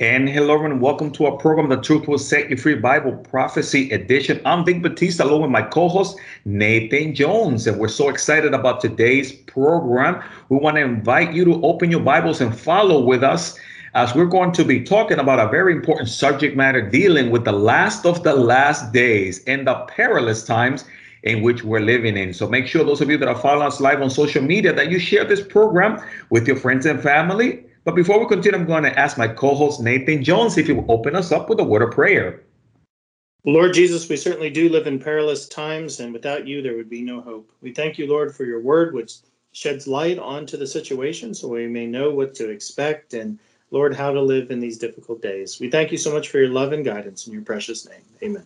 And hello, everyone. welcome to our program, The Truth Will Set You Free Bible Prophecy Edition. I'm Vic Batista, along with my co host, Nathan Jones. And we're so excited about today's program. We want to invite you to open your Bibles and follow with us as we're going to be talking about a very important subject matter dealing with the last of the last days and the perilous times in which we're living in. So make sure those of you that are following us live on social media that you share this program with your friends and family but before we continue, I'm going to ask my co host, Nathan Jones, if he will open us up with a word of prayer. Lord Jesus, we certainly do live in perilous times, and without you, there would be no hope. We thank you, Lord, for your word, which sheds light onto the situation so we may know what to expect and, Lord, how to live in these difficult days. We thank you so much for your love and guidance in your precious name. Amen.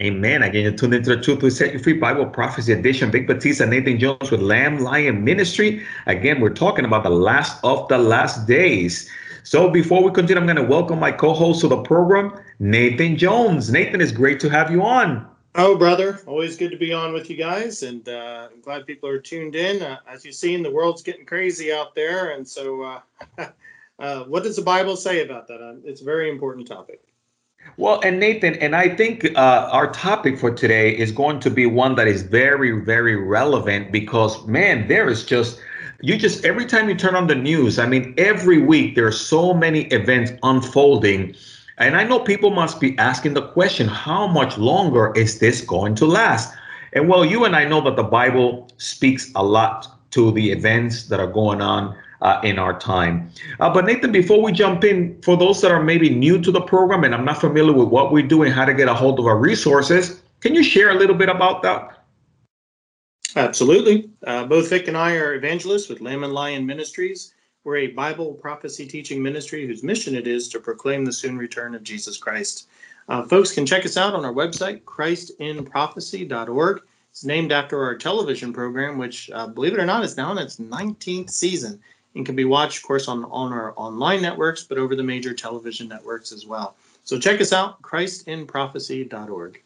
Amen. Again, you're tuned into the Truth Will Set You Free Bible Prophecy Edition. Vic Batista, Nathan Jones with Lamb Lion Ministry. Again, we're talking about the last of the last days. So before we continue, I'm going to welcome my co-host of the program, Nathan Jones. Nathan, it's great to have you on. Oh, brother, always good to be on with you guys, and uh, I'm glad people are tuned in. Uh, as you've seen, the world's getting crazy out there, and so uh, uh what does the Bible say about that? Uh, it's a very important topic. Well, and Nathan, and I think uh, our topic for today is going to be one that is very, very relevant because, man, there is just, you just, every time you turn on the news, I mean, every week there are so many events unfolding. And I know people must be asking the question how much longer is this going to last? And well, you and I know that the Bible speaks a lot to the events that are going on uh, in our time. Uh, but Nathan, before we jump in, for those that are maybe new to the program and I'm not familiar with what we do and how to get a hold of our resources, can you share a little bit about that? Absolutely. Uh, both Vic and I are evangelists with Lamb and Lion Ministries. We're a Bible prophecy teaching ministry whose mission it is to proclaim the soon return of Jesus Christ. Uh, folks can check us out on our website, christinprophecy.org. It's named after our television program, which, uh, believe it or not, is now in its 19th season and can be watched, of course, on, on our online networks, but over the major television networks as well. So check us out, christinprophecy.org.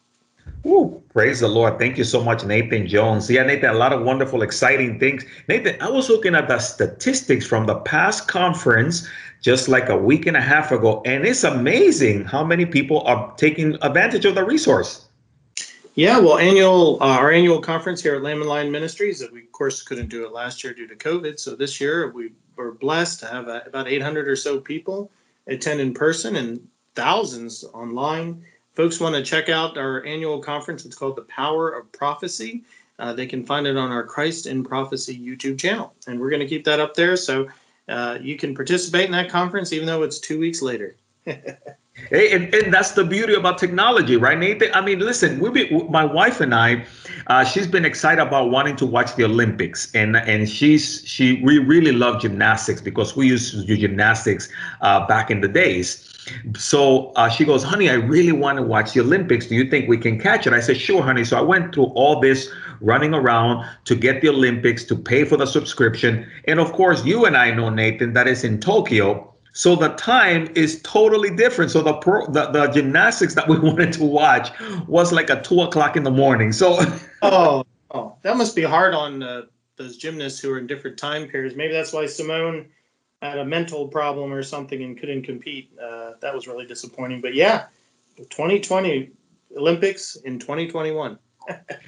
Ooh, praise the Lord. Thank you so much, Nathan Jones. Yeah, Nathan, a lot of wonderful, exciting things. Nathan, I was looking at the statistics from the past conference just like a week and a half ago, and it's amazing how many people are taking advantage of the resource. Yeah, well, annual uh, our annual conference here at Lamb and Lion Ministries. We of course couldn't do it last year due to COVID. So this year we were blessed to have uh, about 800 or so people attend in person and thousands online. Folks want to check out our annual conference. It's called the Power of Prophecy. Uh, they can find it on our Christ in Prophecy YouTube channel, and we're going to keep that up there so uh, you can participate in that conference even though it's two weeks later. Hey, and, and, that's the beauty about technology, right, Nathan? I mean, listen, we be, my wife and I, uh, she's been excited about wanting to watch the Olympics, and and she's she we really love gymnastics because we used to do gymnastics uh, back in the days. So uh, she goes, honey, I really want to watch the Olympics. Do you think we can catch it? I said, sure, honey. So I went through all this running around to get the Olympics, to pay for the subscription, and of course, you and I know, Nathan, that is in Tokyo so the time is totally different. So the pro, the, the gymnastics that we wanted to watch was like at two o'clock in the morning. So oh, oh, that must be hard on uh, those gymnasts who are in different time periods. Maybe that's why Simone had a mental problem or something and couldn't compete. Uh, that was really disappointing. But yeah, 2020 Olympics in 2021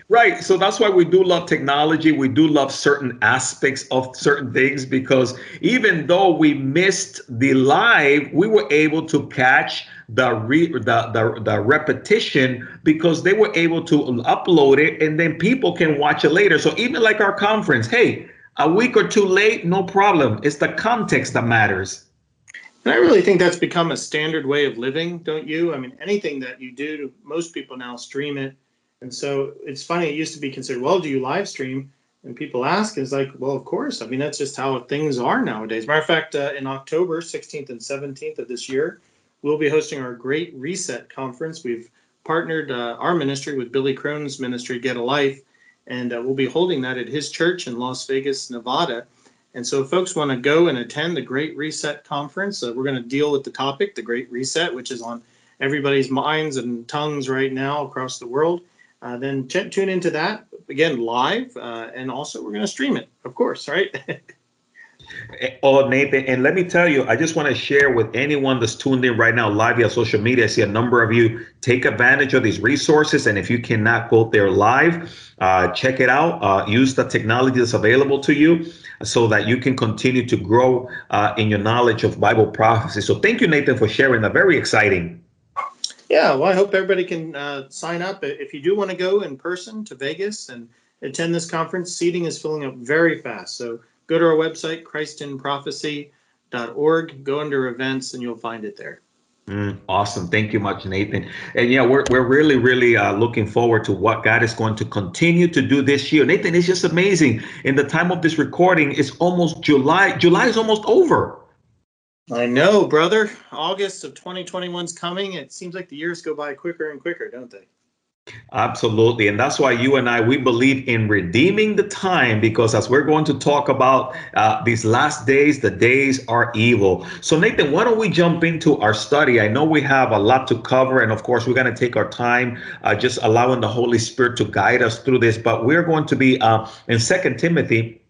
right. So that's why we do love technology. We do love certain aspects of certain things because even though we missed the live, we were able to catch the re- the, the the repetition because they were able to upload it and then people can watch it later. So even like our conference, hey, a week or two late, no problem. It's the context that matters. And I really think that's become a standard way of living, don't you? I mean, anything that you do, most people now stream it and so it's funny, it used to be considered, well, do you live stream? And people ask, is like, well, of course. I mean, that's just how things are nowadays. Matter of fact, uh, in October 16th and 17th of this year, we'll be hosting our Great Reset Conference. We've partnered uh, our ministry with Billy Crone's ministry, Get a Life, and uh, we'll be holding that at his church in Las Vegas, Nevada. And so, if folks want to go and attend the Great Reset Conference, uh, we're going to deal with the topic, the Great Reset, which is on everybody's minds and tongues right now across the world uh, then t- tune into that again live. Uh, and also, we're going to stream it, of course, right? Oh, Nathan, and let me tell you, I just want to share with anyone that's tuned in right now live via social media. I see a number of you take advantage of these resources. And if you cannot go there live, uh, check it out. Uh, use the technology that's available to you so that you can continue to grow uh, in your knowledge of Bible prophecy. So thank you, Nathan, for sharing that. Very exciting. Yeah, well, I hope everybody can uh, sign up. If you do want to go in person to Vegas and attend this conference, seating is filling up very fast. So go to our website, christinprophecy.org, go under events, and you'll find it there. Mm, awesome. Thank you much, Nathan. And yeah, we're, we're really, really uh, looking forward to what God is going to continue to do this year. Nathan, it's just amazing. In the time of this recording, it's almost July. July is almost over. I know, brother. August of 2021 is coming. It seems like the years go by quicker and quicker, don't they? Absolutely. And that's why you and I, we believe in redeeming the time because as we're going to talk about uh, these last days, the days are evil. So, Nathan, why don't we jump into our study? I know we have a lot to cover. And of course, we're going to take our time, uh, just allowing the Holy Spirit to guide us through this. But we're going to be uh, in Second Timothy.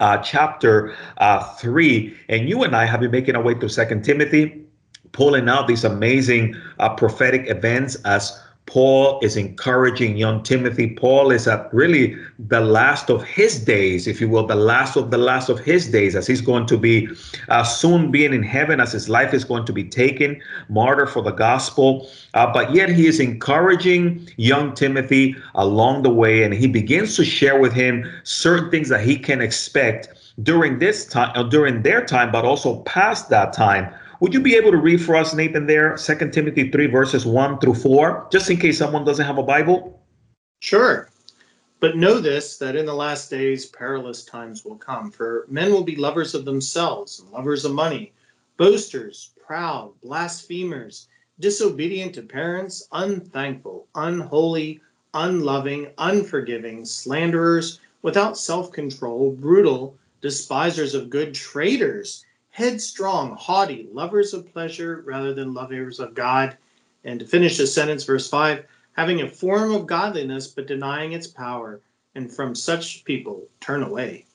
Uh, chapter uh, 3 and you and i have been making our way through second timothy pulling out these amazing uh, prophetic events as Paul is encouraging young Timothy. Paul is at really the last of his days, if you will, the last of the last of his days, as he's going to be uh, soon being in heaven, as his life is going to be taken, martyr for the gospel. Uh, but yet he is encouraging young Timothy along the way, and he begins to share with him certain things that he can expect during this time, uh, during their time, but also past that time would you be able to read for us, Nathan, there, Second Timothy 3, verses 1 through 4, just in case someone doesn't have a Bible? Sure. But know this that in the last days perilous times will come, for men will be lovers of themselves, lovers of money, boasters, proud, blasphemers, disobedient to parents, unthankful, unholy, unloving, unforgiving, slanderers, without self control, brutal, despisers of good, traitors headstrong, haughty, lovers of pleasure rather than lovers of God. And to finish the sentence, verse 5 having a form of godliness but denying its power, and from such people turn away.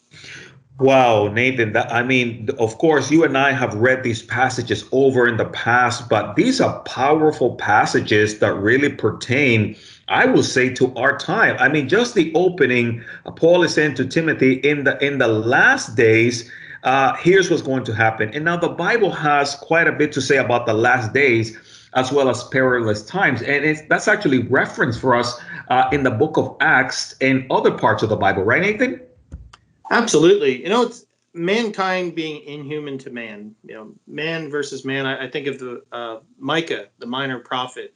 Wow, Nathan, that, I mean, of course, you and I have read these passages over in the past, but these are powerful passages that really pertain, I will say, to our time. I mean, just the opening, Paul is saying to Timothy, in the in the last days, uh, here's what's going to happen. And now the Bible has quite a bit to say about the last days as well as perilous times. And that's actually referenced for us uh, in the book of Acts and other parts of the Bible, right, Nathan? Absolutely. You know, it's mankind being inhuman to man, you know, man versus man. I, I think of the uh, Micah, the minor prophet,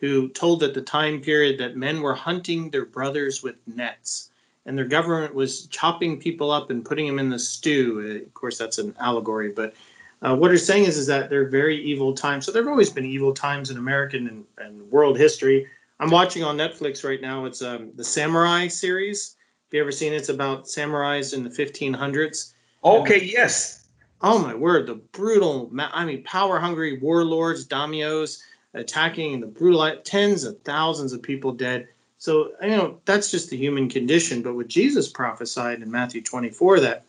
who told at the time period that men were hunting their brothers with nets and their government was chopping people up and putting them in the stew. Of course, that's an allegory, but uh, what they're saying is is that they're very evil times. So there have always been evil times in American and, and world history. I'm watching on Netflix right now. It's um, the Samurai series. Have you ever seen it? It's about samurais in the 1500s. Okay, and, yes. Oh my word, the brutal, I mean, power hungry warlords, daimyos attacking and the brutal tens of thousands of people dead. So, you know, that's just the human condition. But what Jesus prophesied in Matthew 24, that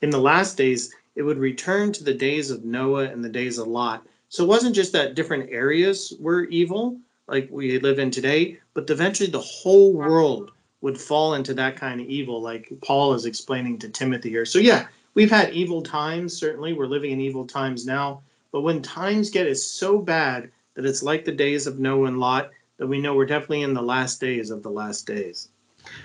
in the last days, it would return to the days of Noah and the days of Lot. So it wasn't just that different areas were evil, like we live in today, but eventually the whole world would fall into that kind of evil, like Paul is explaining to Timothy here. So, yeah, we've had evil times, certainly. We're living in evil times now. But when times get is so bad that it's like the days of Noah and Lot, that we know we're definitely in the last days of the last days.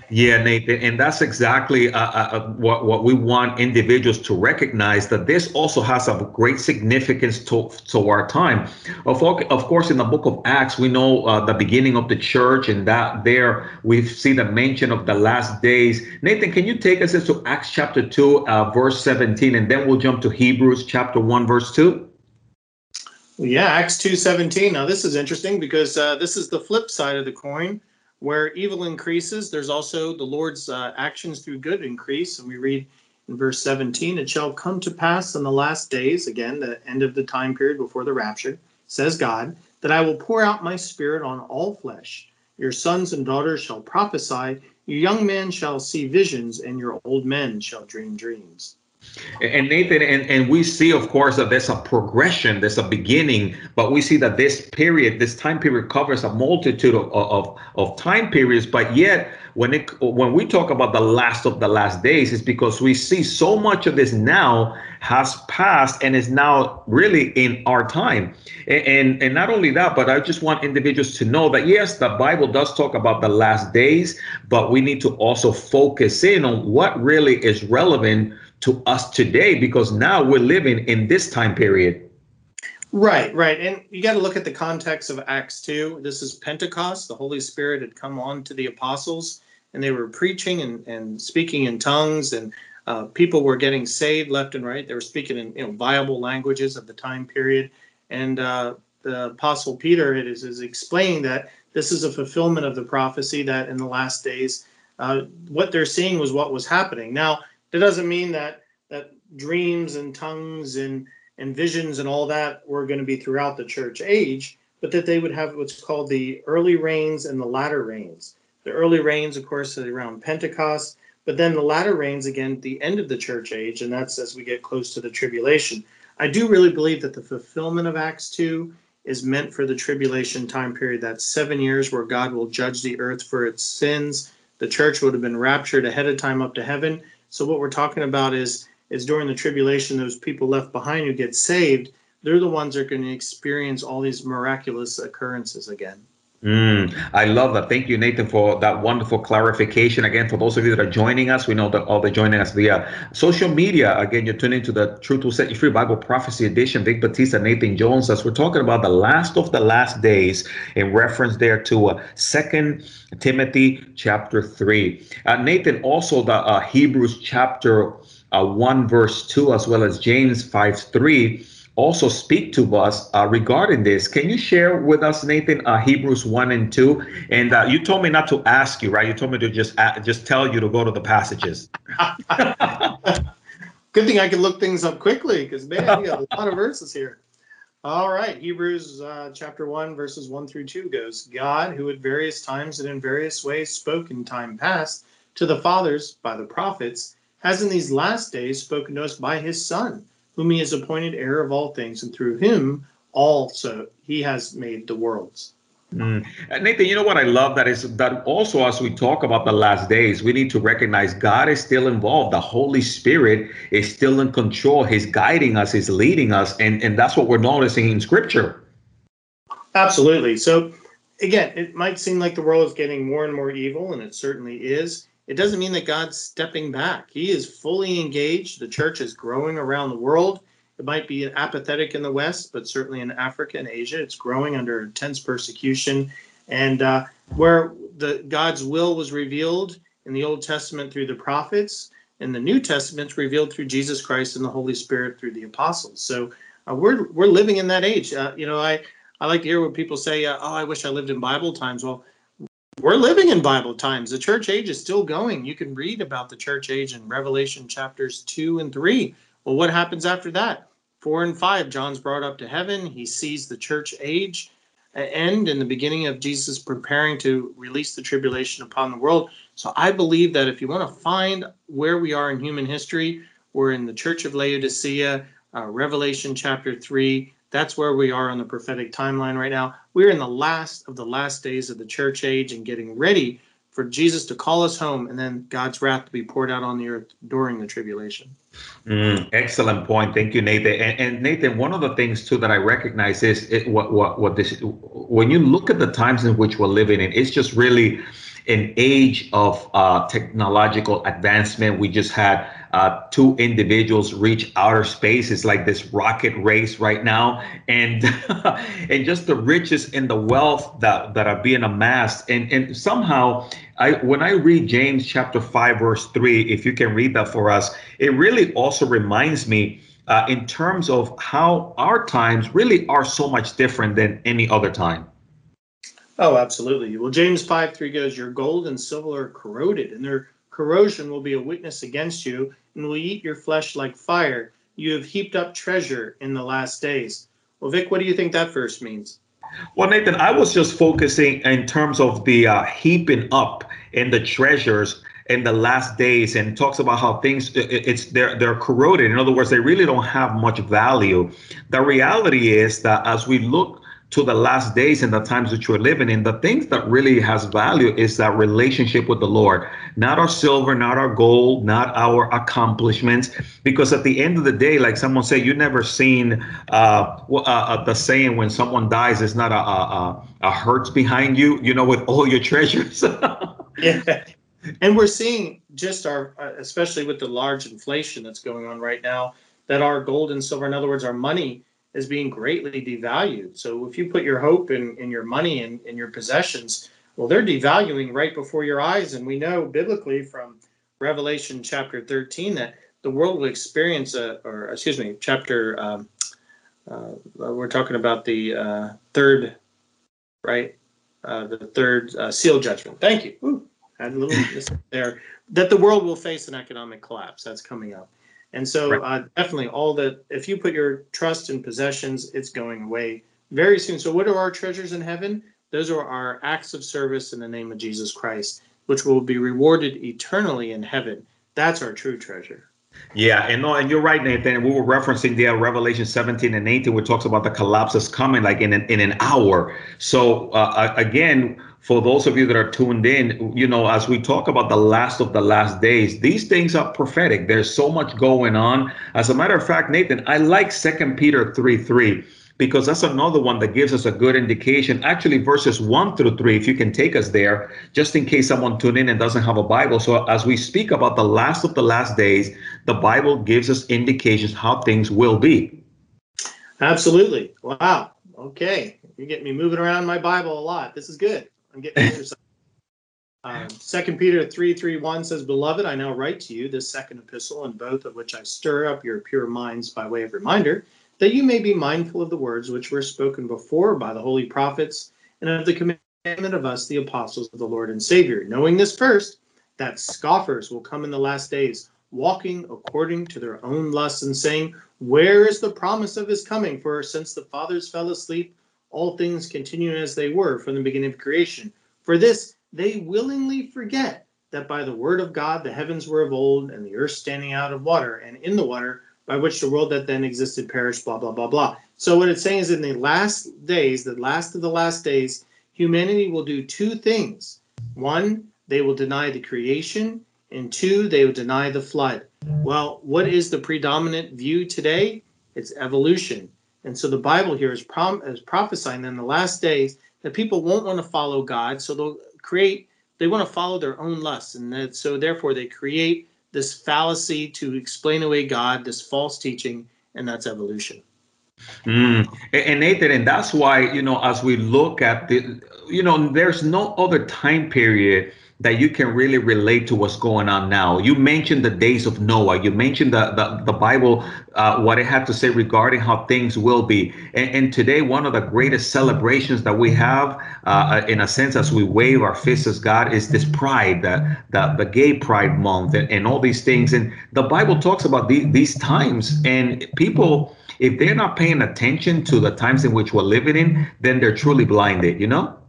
Yeah, Nathan, and that's exactly uh, uh, uh, what what we want individuals to recognize that this also has a great significance to to our time. Of of course, in the book of Acts, we know uh, the beginning of the church, and that there we see the mention of the last days. Nathan, can you take us into Acts chapter two, uh, verse seventeen, and then we'll jump to Hebrews chapter one, verse two. Yeah, Acts 2.17. Now, this is interesting because uh, this is the flip side of the coin. Where evil increases, there's also the Lord's uh, actions through good increase. And we read in verse 17, It shall come to pass in the last days, again, the end of the time period before the rapture, says God, that I will pour out my spirit on all flesh. Your sons and daughters shall prophesy, your young men shall see visions, and your old men shall dream dreams. And Nathan, and, and we see, of course, that there's a progression, there's a beginning, but we see that this period, this time period covers a multitude of, of, of time periods, but yet when it when we talk about the last of the last days, it's because we see so much of this now has passed and is now really in our time. And, and, and not only that, but I just want individuals to know that yes, the Bible does talk about the last days, but we need to also focus in on what really is relevant to us today because now we're living in this time period. Right, right. And you got to look at the context of Acts 2. This is Pentecost. The Holy Spirit had come on to the apostles and they were preaching and, and speaking in tongues and uh, people were getting saved left and right. They were speaking in you know, viable languages of the time period. And uh, the apostle Peter is, is explaining that this is a fulfillment of the prophecy that in the last days, uh, what they're seeing was what was happening. Now, that doesn't mean that that dreams and tongues and and visions and all that were going to be throughout the church age, but that they would have what's called the early rains and the latter rains. The early rains, of course, are around Pentecost, but then the latter rains again at the end of the church age, and that's as we get close to the tribulation. I do really believe that the fulfillment of Acts 2 is meant for the tribulation time period. That's seven years where God will judge the earth for its sins. The church would have been raptured ahead of time up to heaven. So what we're talking about is is during the tribulation, those people left behind who get saved, they're the ones that are going to experience all these miraculous occurrences again. Mm, I love that. Thank you, Nathan, for that wonderful clarification. Again, for those of you that are joining us, we know that all the joining us via social media. Again, you're tuning to the Truth Will Set You Free Bible Prophecy Edition. Vic Batista, Nathan Jones, as we're talking about the last of the last days in reference there to uh, Second Timothy chapter three. Uh, Nathan, also the uh, Hebrews chapter uh, one verse two, as well as James five three also speak to us uh, regarding this. Can you share with us, Nathan, uh, Hebrews one and two? And uh, you told me not to ask you, right? You told me to just just tell you to go to the passages. Good thing I can look things up quickly because man, you got a lot of verses here. All right, Hebrews uh, chapter one, verses one through two goes: God, who at various times and in various ways spoke in time past to the fathers by the prophets, has in these last days spoken to us by His Son whom he has appointed heir of all things, and through him also he has made the worlds. Mm. Nathan, you know what I love that is that also as we talk about the last days, we need to recognize God is still involved. The Holy Spirit is still in control. He's guiding us, he's leading us, and, and that's what we're noticing in scripture. Absolutely. So again, it might seem like the world is getting more and more evil, and it certainly is it doesn't mean that God's stepping back. He is fully engaged. The church is growing around the world. It might be apathetic in the West, but certainly in Africa and Asia, it's growing under intense persecution. And uh, where the God's will was revealed in the Old Testament through the prophets, in the New Testament, revealed through Jesus Christ and the Holy Spirit through the apostles. So uh, we're we're living in that age. Uh, you know, I I like to hear when people say, uh, "Oh, I wish I lived in Bible times." Well, we're living in Bible times. The church age is still going. You can read about the church age in Revelation chapters 2 and 3. Well, what happens after that? 4 and 5, John's brought up to heaven. He sees the church age end in the beginning of Jesus preparing to release the tribulation upon the world. So I believe that if you want to find where we are in human history, we're in the church of Laodicea, uh, Revelation chapter 3, that's where we are on the prophetic timeline right now. We're in the last of the last days of the church age and getting ready for Jesus to call us home and then God's wrath to be poured out on the earth during the tribulation. Mm, excellent point. Thank you, Nathan. And, and, Nathan, one of the things too that I recognize is it, what what what this when you look at the times in which we're living in, it's just really an age of uh, technological advancement. We just had uh, two individuals reach outer space. It's like this rocket race right now, and and just the riches and the wealth that that are being amassed. And and somehow, I when I read James chapter five verse three, if you can read that for us, it really also reminds me. Uh, in terms of how our times really are so much different than any other time. Oh, absolutely. Well, James 5 3 goes, Your gold and silver are corroded, and their corrosion will be a witness against you, and will eat your flesh like fire. You have heaped up treasure in the last days. Well, Vic, what do you think that verse means? Well, Nathan, I was just focusing in terms of the uh, heaping up in the treasures in the last days and talks about how things it's they're they're corroded. In other words, they really don't have much value. The reality is that as we look to the last days and the times that you're living in, the things that really has value is that relationship with the Lord, not our silver, not our gold, not our accomplishments. Because at the end of the day, like someone said, you never seen uh, uh, uh, the saying when someone dies, it's not a, a, a hurts behind you, you know, with all your treasures. yeah. And we're seeing just our, uh, especially with the large inflation that's going on right now, that our gold and silver, in other words, our money is being greatly devalued. So if you put your hope in, in your money and in your possessions, well, they're devaluing right before your eyes. And we know biblically from Revelation chapter 13 that the world will experience a, or excuse me, chapter, um, uh, we're talking about the uh, third, right? Uh, the third uh, seal judgment. Thank you. Ooh, had a little there. That the world will face an economic collapse. That's coming up. And so, right. uh, definitely, all that if you put your trust in possessions, it's going away very soon. So, what are our treasures in heaven? Those are our acts of service in the name of Jesus Christ, which will be rewarded eternally in heaven. That's our true treasure. Yeah, and no, and you're right, Nathan. We were referencing there Revelation 17 and 18, which talks about the collapse is coming like in an, in an hour. So uh, again, for those of you that are tuned in, you know, as we talk about the last of the last days, these things are prophetic. There's so much going on. As a matter of fact, Nathan, I like Second Peter 3 3 because that's another one that gives us a good indication. Actually, verses 1 through 3, if you can take us there, just in case someone tune in and doesn't have a Bible. So as we speak about the last of the last days, the Bible gives us indications how things will be. Absolutely. Wow. Okay. You get me moving around my Bible a lot. This is good. I'm getting exercise. Um, second Peter 3 3 1 says, Beloved, I now write to you this second epistle, in both of which I stir up your pure minds by way of reminder, that you may be mindful of the words which were spoken before by the holy prophets, and of the commandment of us, the apostles of the Lord and Savior, knowing this first, that scoffers will come in the last days, walking according to their own lusts, and saying, Where is the promise of his coming? For since the fathers fell asleep, all things continue as they were from the beginning of creation. For this they willingly forget that by the word of God the heavens were of old, and the earth standing out of water, and in the water, by which the world that then existed perished, blah, blah, blah, blah. So what it's saying is in the last days, the last of the last days, humanity will do two things. One, they will deny the creation, and two, they will deny the flood. Well, what is the predominant view today? It's evolution. And so the Bible here is, prom- is prophesying in the last days that people won't want to follow God, so they'll create. They want to follow their own lusts, and that, so therefore they create this fallacy to explain away God, this false teaching, and that's evolution. Mm. And Nathan, and that's why you know, as we look at the, you know, there's no other time period that you can really relate to what's going on now. You mentioned the days of Noah. You mentioned the the, the Bible, uh, what it had to say regarding how things will be. And, and today, one of the greatest celebrations that we have, uh, in a sense, as we wave our fists as God, is this Pride, the the, the Gay Pride Month, and, and all these things. And the Bible talks about the, these times, and people. If they're not paying attention to the times in which we're living in, then they're truly blinded, you know?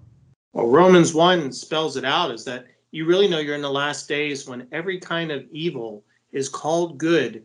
Well, Romans 1 spells it out is that you really know you're in the last days when every kind of evil is called good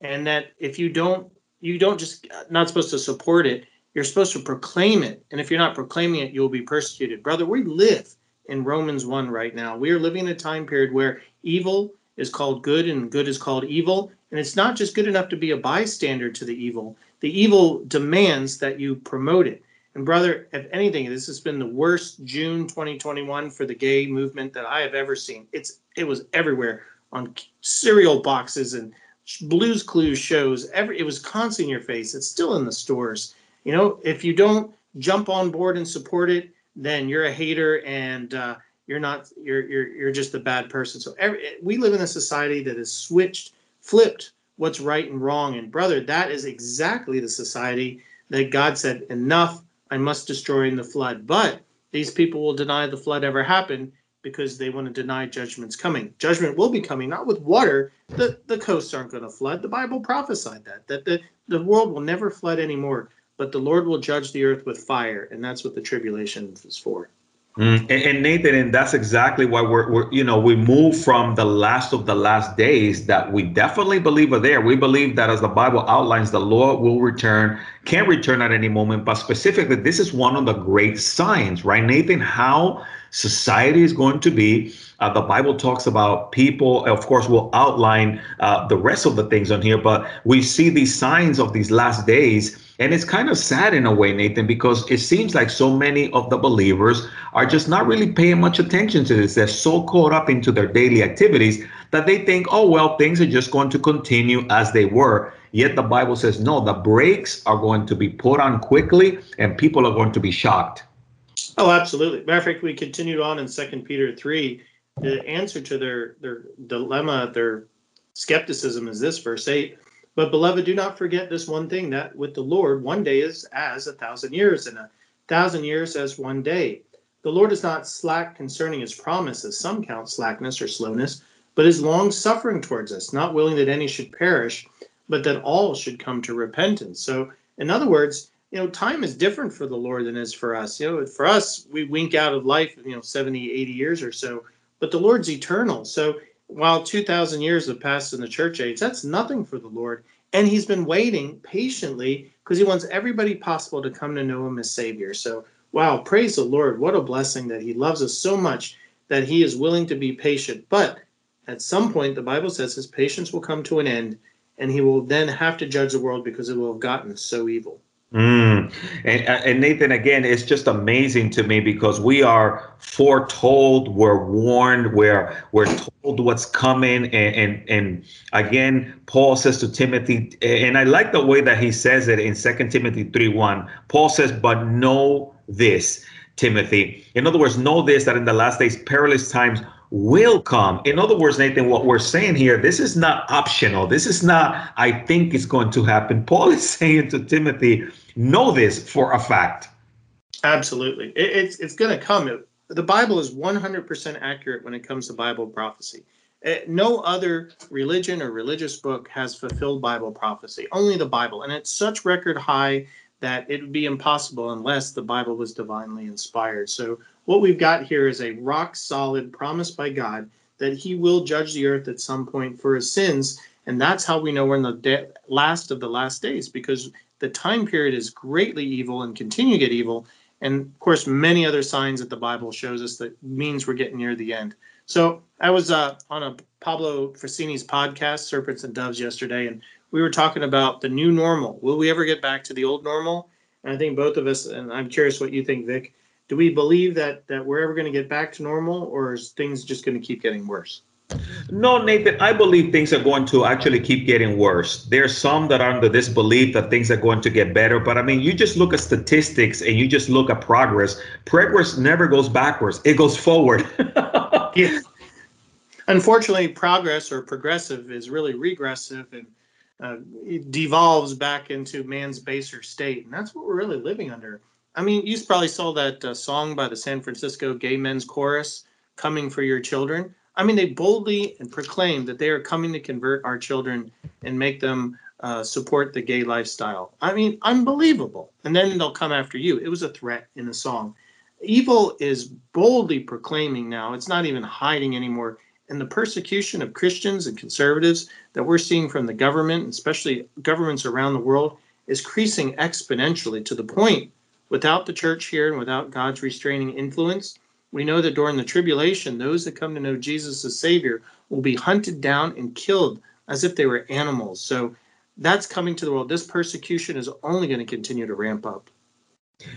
and that if you don't you don't just uh, not supposed to support it you're supposed to proclaim it. And if you're not proclaiming it you'll be persecuted. Brother we live in romans 1 right now. We are living in a time period where evil is called good and good is called evil. And it's not just good enough to be a bystander to the evil. The evil demands that you promote it and brother, if anything, this has been the worst June 2021 for the gay movement that I have ever seen. It's it was everywhere on cereal boxes and Blue's Clues shows. Every it was constantly in your face. It's still in the stores. You know, if you don't jump on board and support it, then you're a hater and uh, you're not. You're you're you're just a bad person. So every, we live in a society that has switched, flipped what's right and wrong. And brother, that is exactly the society that God said enough I must destroy in the flood. But these people will deny the flood ever happened because they want to deny judgment's coming. Judgment will be coming, not with water. The, the coasts aren't going to flood. The Bible prophesied that, that the, the world will never flood anymore, but the Lord will judge the earth with fire. And that's what the tribulation is for. Mm, and, and, Nathan, and that's exactly why we're, we're, you know, we move from the last of the last days that we definitely believe are there. We believe that as the Bible outlines, the Lord will return, can't return at any moment, but specifically, this is one of the great signs, right, Nathan? How society is going to be. Uh, the Bible talks about people, of course, we'll outline uh, the rest of the things on here, but we see these signs of these last days. And it's kind of sad in a way, Nathan, because it seems like so many of the believers are just not really paying much attention to this. They're so caught up into their daily activities that they think, oh, well, things are just going to continue as they were. Yet the Bible says, no, the brakes are going to be put on quickly and people are going to be shocked. Oh, absolutely. Matter of fact, we continued on in Second Peter three. The answer to their their dilemma, their skepticism, is this verse eight. But beloved, do not forget this one thing that with the Lord, one day is as a thousand years, and a thousand years as one day. The Lord is not slack concerning his promise, as some count slackness or slowness, but is long suffering towards us, not willing that any should perish, but that all should come to repentance. So, in other words, you know, time is different for the Lord than is for us. You know, for us, we wink out of life, you know, 70, 80 years or so, but the Lord's eternal. So while 2,000 years have passed in the church age, that's nothing for the Lord. And he's been waiting patiently because he wants everybody possible to come to know him as Savior. So, wow, praise the Lord. What a blessing that he loves us so much that he is willing to be patient. But at some point, the Bible says his patience will come to an end and he will then have to judge the world because it will have gotten so evil. Mm. And, uh, and Nathan, again, it's just amazing to me because we are foretold, we're warned, we're we're told what's coming, and and, and again, Paul says to Timothy, and I like the way that he says it in Second Timothy three one. Paul says, "But know this, Timothy." In other words, know this that in the last days, perilous times will come. In other words, Nathan, what we're saying here, this is not optional. This is not, I think it's going to happen. Paul is saying to Timothy, know this for a fact. Absolutely. It, it's it's going to come. The Bible is 100% accurate when it comes to Bible prophecy. Eh, no other religion or religious book has fulfilled Bible prophecy, only the Bible. And it's such record high that it would be impossible unless the Bible was divinely inspired. So what we've got here is a rock solid promise by God that he will judge the earth at some point for his sins. And that's how we know we're in the de- last of the last days because the time period is greatly evil and continue to get evil. And of course, many other signs that the Bible shows us that means we're getting near the end. So I was uh, on a Pablo Frassini's podcast, Serpents and Doves, yesterday, and we were talking about the new normal. Will we ever get back to the old normal? And I think both of us, and I'm curious what you think, Vic, do we believe that that we're ever going to get back to normal, or is things just going to keep getting worse? No, Nathan, I believe things are going to actually keep getting worse. There's some that are under this belief that things are going to get better. But I mean, you just look at statistics and you just look at progress. Progress never goes backwards, it goes forward. yeah. Unfortunately, progress or progressive is really regressive and uh, it devolves back into man's baser state. And that's what we're really living under. I mean, you probably saw that uh, song by the San Francisco Gay Men's Chorus, Coming for Your Children. I mean, they boldly and proclaim that they are coming to convert our children and make them uh, support the gay lifestyle. I mean, unbelievable. And then they'll come after you. It was a threat in the song. Evil is boldly proclaiming now, it's not even hiding anymore. And the persecution of Christians and conservatives that we're seeing from the government, especially governments around the world, is increasing exponentially to the point Without the church here and without God's restraining influence, we know that during the tribulation, those that come to know Jesus as Savior will be hunted down and killed as if they were animals. So that's coming to the world. This persecution is only going to continue to ramp up.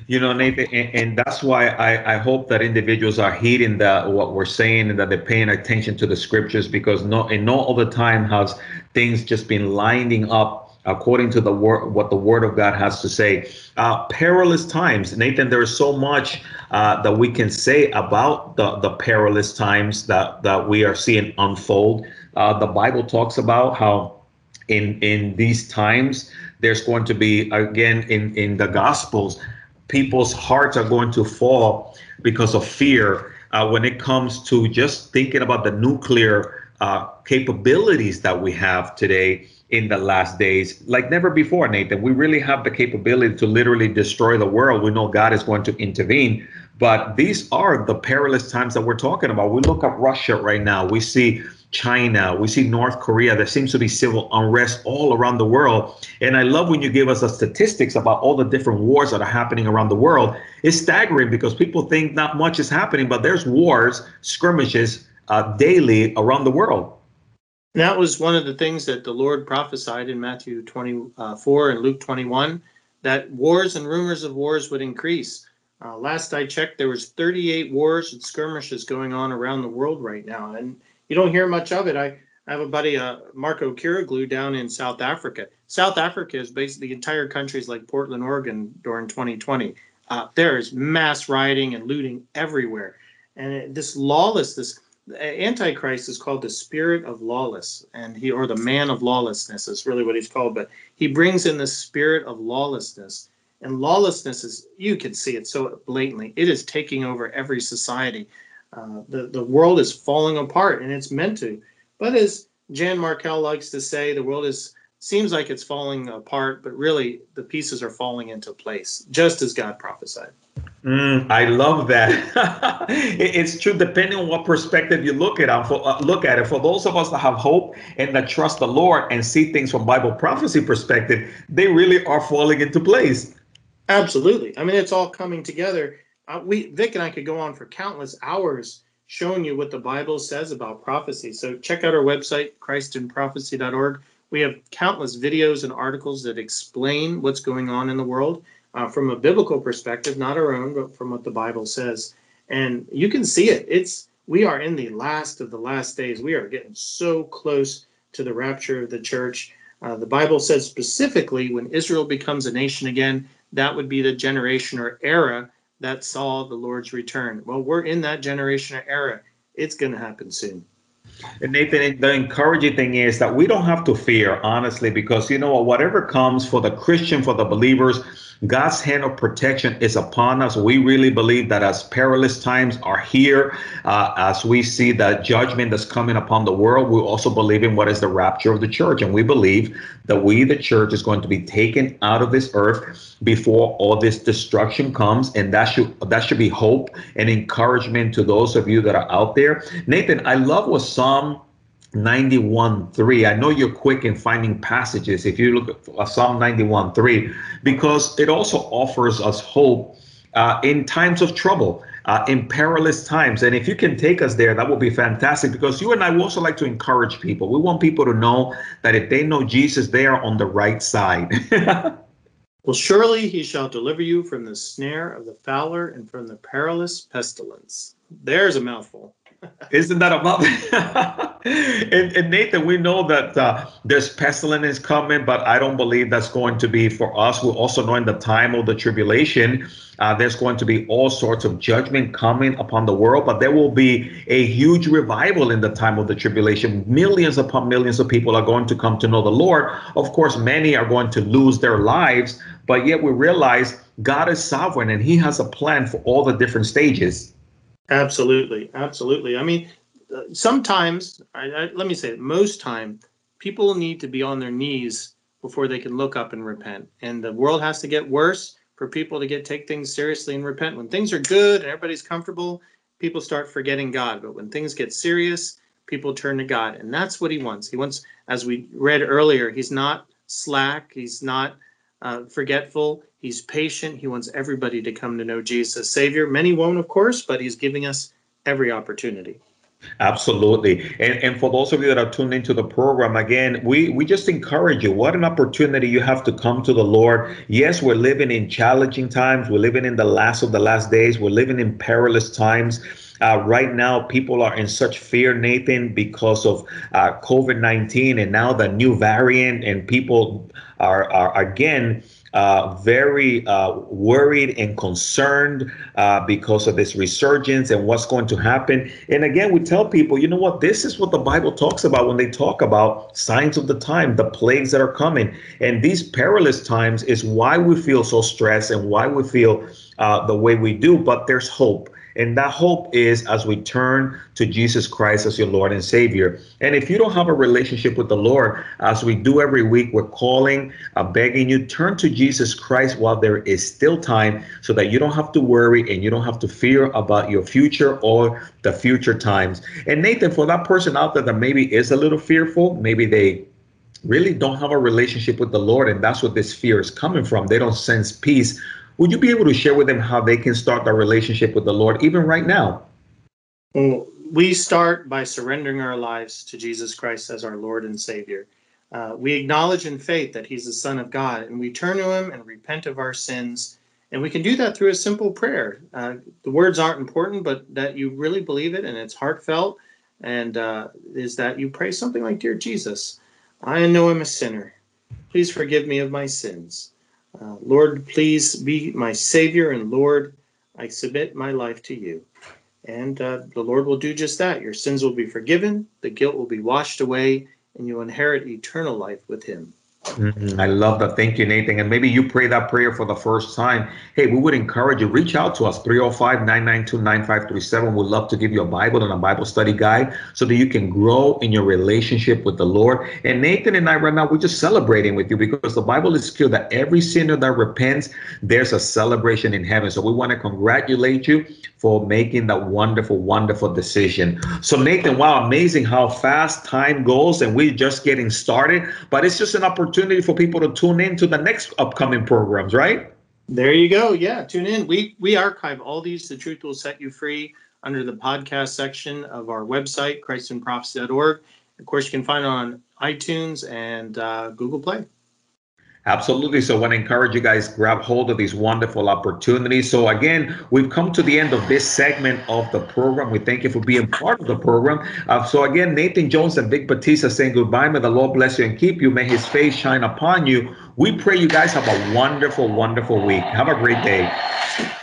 You know, Nathan, and, and that's why I, I hope that individuals are heeding that what we're saying and that they're paying attention to the scriptures because no, in no other time has things just been lining up according to the word what the word of god has to say. Uh, perilous times. Nathan there is so much uh, that we can say about the, the perilous times that, that we are seeing unfold. Uh, the bible talks about how in in these times there's going to be again in in the gospels people's hearts are going to fall because of fear uh, when it comes to just thinking about the nuclear uh, capabilities that we have today in the last days like never before, Nathan. We really have the capability to literally destroy the world. We know God is going to intervene, But these are the perilous times that we're talking about. We look at Russia right now. We see China, we see North Korea. There seems to be civil unrest all around the world. And I love when you give us the statistics about all the different wars that are happening around the world. It's staggering because people think not much is happening, but there's wars, skirmishes uh, daily around the world. that was one of the things that the Lord prophesied in Matthew 24 and Luke 21 that wars and rumors of wars would increase. Uh, last I checked, there was 38 wars and skirmishes going on around the world right now, and you don't hear much of it. I, I have a buddy, uh, Marco Kiriglu, down in South Africa. South Africa is basically the entire country is like Portland, Oregon during 2020. Uh, there is mass rioting and looting everywhere, and it, this lawlessness. Antichrist is called the spirit of lawless, and he or the man of lawlessness is really what he's called. But he brings in the spirit of lawlessness, and lawlessness is you can see it so blatantly. It is taking over every society. Uh, the the world is falling apart, and it's meant to. But as Jan Markell likes to say, the world is seems like it's falling apart, but really the pieces are falling into place, just as God prophesied. Mm, I love that. it's true, depending on what perspective you look at, for, uh, look at it. For those of us that have hope and that trust the Lord and see things from Bible prophecy perspective, they really are falling into place. Absolutely. I mean, it's all coming together. Uh, we Vic and I could go on for countless hours showing you what the Bible says about prophecy. So check out our website, christinprophecy.org. We have countless videos and articles that explain what's going on in the world uh, from a biblical perspective, not our own, but from what the Bible says. And you can see it. It's we are in the last of the last days. We are getting so close to the rapture of the church. Uh, the Bible says specifically when Israel becomes a nation again, that would be the generation or era that saw the Lord's return. Well, we're in that generation or era. It's going to happen soon. And Nathan, the encouraging thing is that we don't have to fear, honestly, because you know whatever comes for the Christian, for the believers, God's hand of protection is upon us. We really believe that as perilous times are here, uh, as we see the judgment that's coming upon the world, we also believe in what is the rapture of the church. And we believe that we, the church, is going to be taken out of this earth before all this destruction comes. And that should that should be hope and encouragement to those of you that are out there. Nathan, I love what Psalm 91 3. I know you're quick in finding passages if you look at Psalm 91 3, because it also offers us hope uh, in times of trouble. Uh, in perilous times. And if you can take us there, that would be fantastic because you and I also like to encourage people. We want people to know that if they know Jesus, they are on the right side. well, surely he shall deliver you from the snare of the fowler and from the perilous pestilence. There's a mouthful. Isn't that about and, and, Nathan, we know that uh, there's pestilence coming, but I don't believe that's going to be for us. We also know in the time of the tribulation, uh, there's going to be all sorts of judgment coming upon the world, but there will be a huge revival in the time of the tribulation. Millions upon millions of people are going to come to know the Lord. Of course, many are going to lose their lives, but yet we realize God is sovereign and He has a plan for all the different stages. Absolutely, absolutely. I mean, sometimes, I, I, let me say, it, most time, people need to be on their knees before they can look up and repent. And the world has to get worse for people to get take things seriously and repent. When things are good and everybody's comfortable, people start forgetting God. But when things get serious, people turn to God, and that's what He wants. He wants, as we read earlier, He's not slack. He's not uh, forgetful. He's patient. He wants everybody to come to know Jesus Savior. Many won't, of course, but He's giving us every opportunity. Absolutely. And, and for those of you that are tuned into the program, again, we, we just encourage you. What an opportunity you have to come to the Lord. Yes, we're living in challenging times. We're living in the last of the last days. We're living in perilous times. Uh, right now, people are in such fear, Nathan, because of uh, COVID 19 and now the new variant, and people are, are again, uh, very uh, worried and concerned uh, because of this resurgence and what's going to happen. And again, we tell people, you know what? This is what the Bible talks about when they talk about signs of the time, the plagues that are coming. And these perilous times is why we feel so stressed and why we feel uh, the way we do. But there's hope. And that hope is as we turn to Jesus Christ as your Lord and Savior. And if you don't have a relationship with the Lord, as we do every week, we're calling, uh, begging you, turn to Jesus Christ while there is still time so that you don't have to worry and you don't have to fear about your future or the future times. And Nathan, for that person out there that maybe is a little fearful, maybe they really don't have a relationship with the Lord, and that's what this fear is coming from. They don't sense peace. Would you be able to share with them how they can start their relationship with the Lord, even right now? Well, we start by surrendering our lives to Jesus Christ as our Lord and Savior. Uh, we acknowledge in faith that He's the Son of God, and we turn to Him and repent of our sins. And we can do that through a simple prayer. Uh, the words aren't important, but that you really believe it and it's heartfelt, and uh, is that you pray something like, Dear Jesus, I know I'm a sinner. Please forgive me of my sins. Uh, Lord, please be my Savior, and Lord, I submit my life to you. And uh, the Lord will do just that. Your sins will be forgiven, the guilt will be washed away, and you'll inherit eternal life with Him. Mm-hmm. I love that. Thank you, Nathan. And maybe you pray that prayer for the first time. Hey, we would encourage you, reach out to us, 305 992 9537. We'd love to give you a Bible and a Bible study guide so that you can grow in your relationship with the Lord. And Nathan and I, right now, we're just celebrating with you because the Bible is clear that every sinner that repents, there's a celebration in heaven. So we want to congratulate you for making that wonderful, wonderful decision. So, Nathan, wow, amazing how fast time goes, and we're just getting started. But it's just an opportunity for people to tune in to the next upcoming programs, right? There you go. Yeah, tune in. We we archive all these. The truth will set you free under the podcast section of our website, christandprophecy.org. Of course, you can find it on iTunes and uh, Google Play. Absolutely. So I want to encourage you guys grab hold of these wonderful opportunities. So again, we've come to the end of this segment of the program. We thank you for being part of the program. Uh, so again, Nathan Jones and Vic Batista saying goodbye. May the Lord bless you and keep you. May his face shine upon you. We pray you guys have a wonderful, wonderful week. Have a great day.